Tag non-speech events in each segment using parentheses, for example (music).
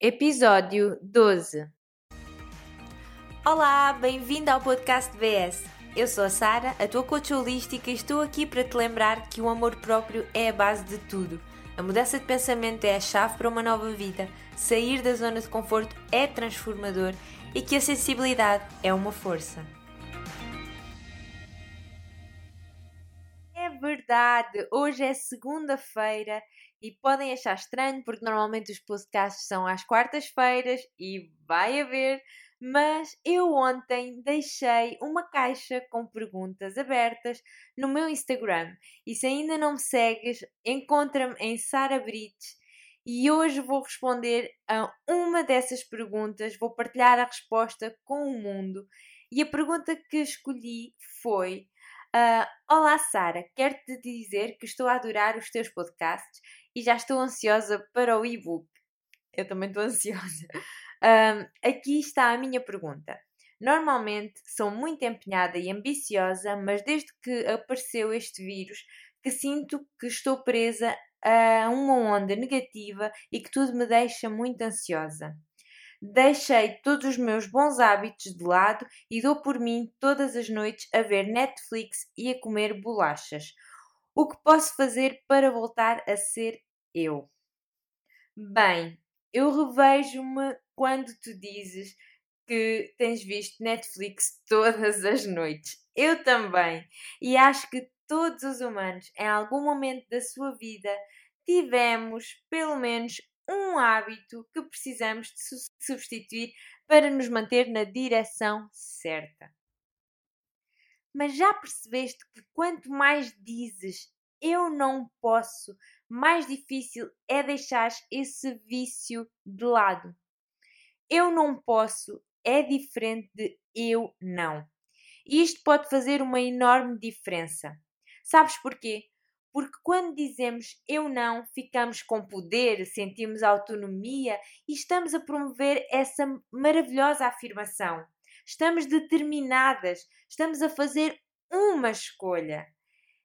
Episódio 12 Olá, bem-vindo ao podcast BS. Eu sou a Sara, a tua coach holística, e estou aqui para te lembrar que o amor próprio é a base de tudo. A mudança de pensamento é a chave para uma nova vida, sair da zona de conforto é transformador e que a sensibilidade é uma força. É verdade, hoje é segunda-feira e podem achar estranho porque normalmente os podcasts são às quartas-feiras e vai haver, mas eu ontem deixei uma caixa com perguntas abertas no meu Instagram. E se ainda não me segues, encontra-me em Sara Brites e hoje vou responder a uma dessas perguntas, vou partilhar a resposta com o mundo. E a pergunta que escolhi foi Uh, olá, Sara. Quero-te dizer que estou a adorar os teus podcasts e já estou ansiosa para o e-book. Eu também estou (laughs) ansiosa. Aqui está a minha pergunta. Normalmente sou muito empenhada e ambiciosa, mas desde que apareceu este vírus, que sinto que estou presa a uma onda negativa e que tudo me deixa muito ansiosa. Deixei todos os meus bons hábitos de lado e dou por mim todas as noites a ver Netflix e a comer bolachas. O que posso fazer para voltar a ser eu? Bem, eu revejo-me quando tu dizes que tens visto Netflix todas as noites. Eu também. E acho que todos os humanos, em algum momento da sua vida, tivemos pelo menos um hábito que precisamos de substituir para nos manter na direção certa. Mas já percebeste que quanto mais dizes eu não posso, mais difícil é deixar esse vício de lado. Eu não posso é diferente de eu não. E isto pode fazer uma enorme diferença. Sabes porquê? Porque quando dizemos eu não, ficamos com poder, sentimos autonomia e estamos a promover essa maravilhosa afirmação. Estamos determinadas, estamos a fazer uma escolha.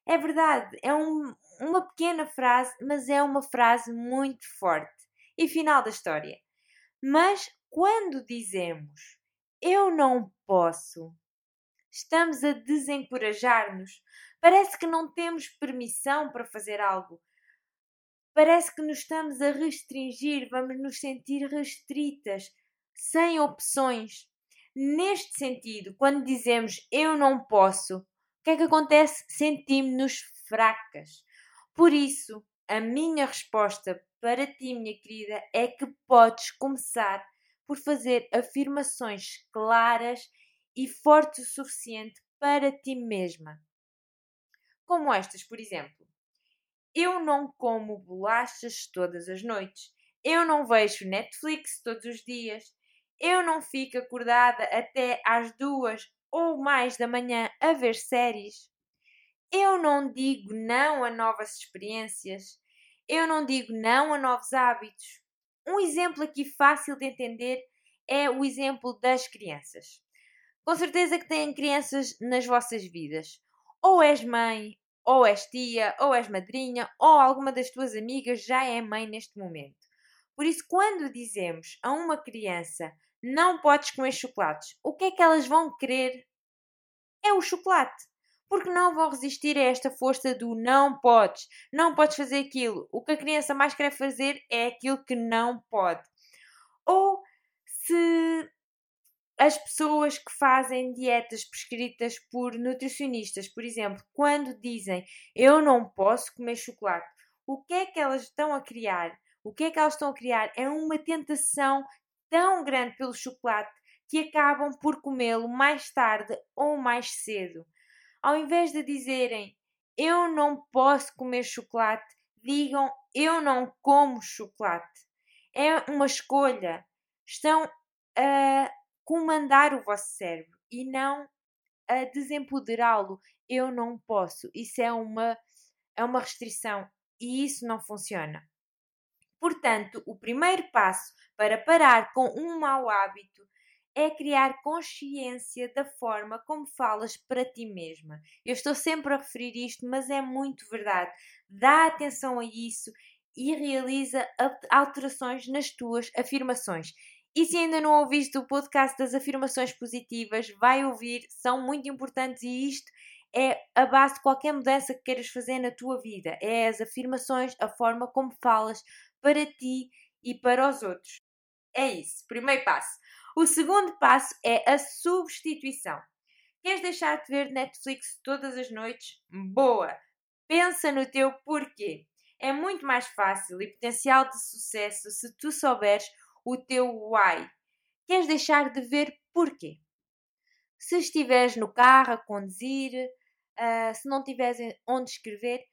É verdade, é um, uma pequena frase, mas é uma frase muito forte. E final da história. Mas quando dizemos eu não posso, estamos a desencorajar-nos, Parece que não temos permissão para fazer algo. Parece que nos estamos a restringir, vamos nos sentir restritas, sem opções. Neste sentido, quando dizemos eu não posso, o que é que acontece? Sentimos-nos fracas. Por isso, a minha resposta para ti, minha querida, é que podes começar por fazer afirmações claras e fortes o suficiente para ti mesma como estas, por exemplo. Eu não como bolachas todas as noites. Eu não vejo Netflix todos os dias. Eu não fico acordada até às duas ou mais da manhã a ver séries. Eu não digo não a novas experiências. Eu não digo não a novos hábitos. Um exemplo aqui fácil de entender é o exemplo das crianças. Com certeza que têm crianças nas vossas vidas. Ou és mãe, ou és tia, ou és madrinha, ou alguma das tuas amigas já é mãe neste momento. Por isso, quando dizemos a uma criança não podes comer chocolates, o que é que elas vão querer? É o chocolate. Porque não vão resistir a esta força do não podes, não podes fazer aquilo. O que a criança mais quer fazer é aquilo que não pode. Ou se as pessoas que fazem dietas prescritas por nutricionistas, por exemplo, quando dizem eu não posso comer chocolate, o que é que elas estão a criar? O que é que elas estão a criar? É uma tentação tão grande pelo chocolate que acabam por comê-lo mais tarde ou mais cedo. Ao invés de dizerem eu não posso comer chocolate, digam eu não como chocolate. É uma escolha. Estão a comandar o vosso cérebro e não a desempoderá-lo. Eu não posso. Isso é uma, é uma restrição e isso não funciona. Portanto, o primeiro passo para parar com um mau hábito é criar consciência da forma como falas para ti mesma. Eu estou sempre a referir isto, mas é muito verdade. Dá atenção a isso e realiza alterações nas tuas afirmações. E se ainda não ouviste o podcast das afirmações positivas, vai ouvir, são muito importantes e isto é a base de qualquer mudança que queiras fazer na tua vida. É as afirmações, a forma como falas para ti e para os outros. É isso, primeiro passo. O segundo passo é a substituição. Queres deixar de ver Netflix todas as noites? Boa! Pensa no teu porquê. É muito mais fácil e potencial de sucesso se tu souberes o teu why. Queres deixar de ver porquê? Se estiveres no carro a conduzir, uh, se não tiveres onde escrever,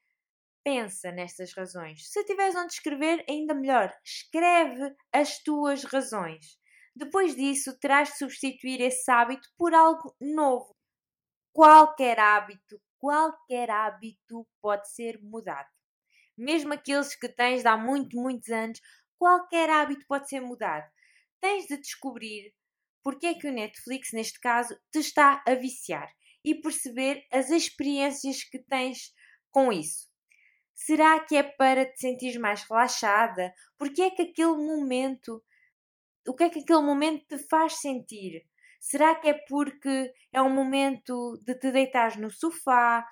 pensa nestas razões. Se tiveres onde escrever, ainda melhor, escreve as tuas razões. Depois disso, terás de substituir esse hábito por algo novo. Qualquer hábito, qualquer hábito pode ser mudado. Mesmo aqueles que tens há muito, muitos anos, qualquer hábito pode ser mudado. Tens de descobrir porque é que o Netflix, neste caso, te está a viciar e perceber as experiências que tens com isso. Será que é para te sentir mais relaxada? Porque é que aquele momento, o que é que aquele momento te faz sentir? Será que é porque é um momento de te deitares no sofá?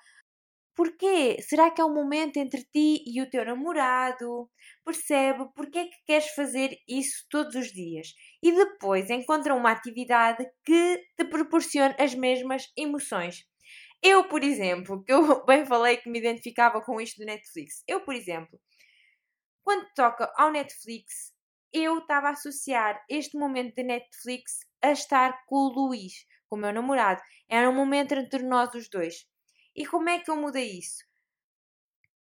Porquê? Será que é um momento entre ti e o teu namorado? Percebe porque é que queres fazer isso todos os dias? E depois encontra uma atividade que te proporcione as mesmas emoções. Eu, por exemplo, que eu (laughs) bem falei que me identificava com isto do Netflix. Eu, por exemplo, quando toca ao Netflix, eu estava a associar este momento de Netflix a estar com o Luís, com o meu namorado. Era um momento entre nós os dois. E como é que eu mudei isso?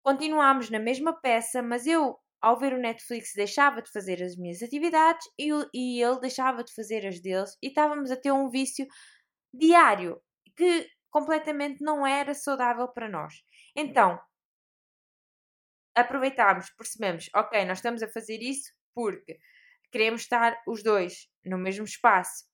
Continuámos na mesma peça, mas eu, ao ver o Netflix, deixava de fazer as minhas atividades e, e ele deixava de fazer as deles e estávamos a ter um vício diário que completamente não era saudável para nós. Então, aproveitámos, percebemos, ok, nós estamos a fazer isso porque queremos estar os dois no mesmo espaço,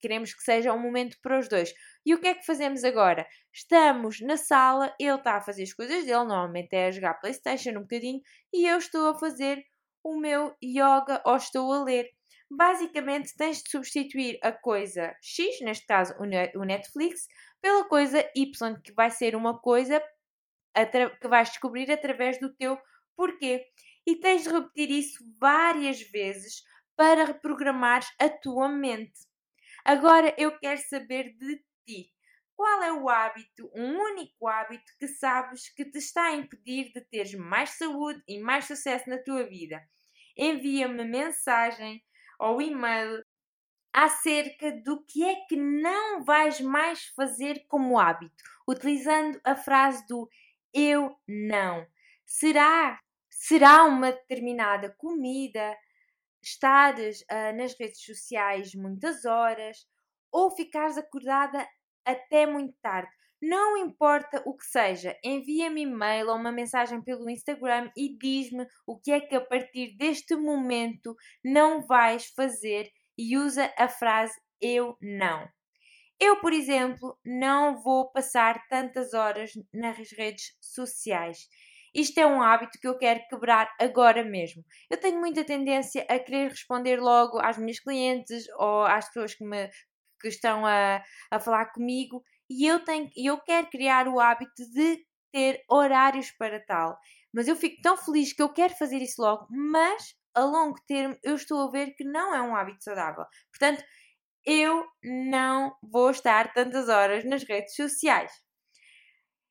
queremos que seja um momento para os dois. E o que é que fazemos agora? Estamos na sala, ele está a fazer as coisas dele, normalmente é a jogar Playstation um bocadinho, e eu estou a fazer o meu yoga ou estou a ler. Basicamente, tens de substituir a coisa X, neste caso o Netflix, pela coisa Y, que vai ser uma coisa que vais descobrir através do teu porquê e tens de repetir isso várias vezes para reprogramares a tua mente. Agora eu quero saber de ti. Qual é o hábito, um único hábito que sabes que te está a impedir de teres mais saúde e mais sucesso na tua vida? Envia-me mensagem ou e-mail acerca do que é que não vais mais fazer como hábito, utilizando a frase do eu não. Será será uma determinada comida, estares uh, nas redes sociais muitas horas ou ficares acordada até muito tarde. Não importa o que seja, envia-me e-mail ou uma mensagem pelo Instagram e diz-me o que é que a partir deste momento não vais fazer e usa a frase eu não. Eu, por exemplo, não vou passar tantas horas nas redes sociais. Isto é um hábito que eu quero quebrar agora mesmo. Eu tenho muita tendência a querer responder logo às minhas clientes ou às pessoas que, me, que estão a, a falar comigo e eu, tenho, eu quero criar o hábito de ter horários para tal. Mas eu fico tão feliz que eu quero fazer isso logo, mas a longo termo eu estou a ver que não é um hábito saudável. Portanto, eu não vou estar tantas horas nas redes sociais.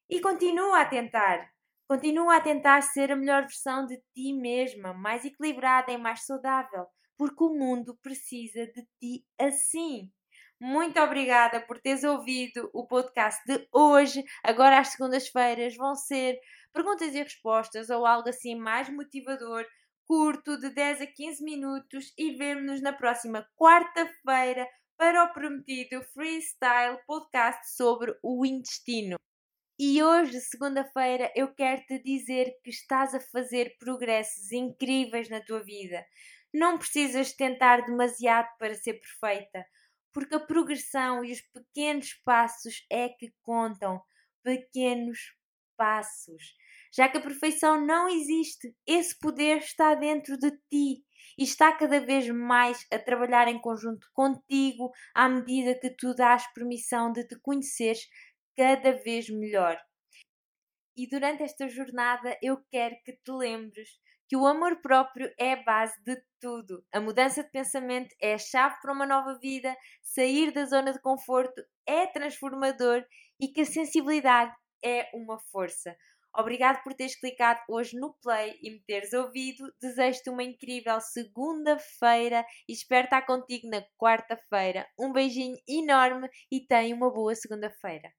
E continuo a tentar Continua a tentar ser a melhor versão de ti mesma, mais equilibrada e mais saudável, porque o mundo precisa de ti assim. Muito obrigada por teres ouvido o podcast de hoje. Agora, às segundas-feiras, vão ser perguntas e respostas ou algo assim mais motivador, curto, de 10 a 15 minutos. E vemo-nos na próxima quarta-feira para o prometido Freestyle Podcast sobre o intestino. E hoje, segunda-feira, eu quero te dizer que estás a fazer progressos incríveis na tua vida. Não precisas tentar demasiado para ser perfeita, porque a progressão e os pequenos passos é que contam. Pequenos passos. Já que a perfeição não existe, esse poder está dentro de ti e está cada vez mais a trabalhar em conjunto contigo à medida que tu dás permissão de te conheceres cada vez melhor. E durante esta jornada eu quero que te lembres que o amor próprio é a base de tudo. A mudança de pensamento é a chave para uma nova vida, sair da zona de conforto é transformador e que a sensibilidade é uma força. Obrigado por teres clicado hoje no play e me teres ouvido. Desejo-te uma incrível segunda-feira e espero estar contigo na quarta-feira. Um beijinho enorme e tenha uma boa segunda-feira.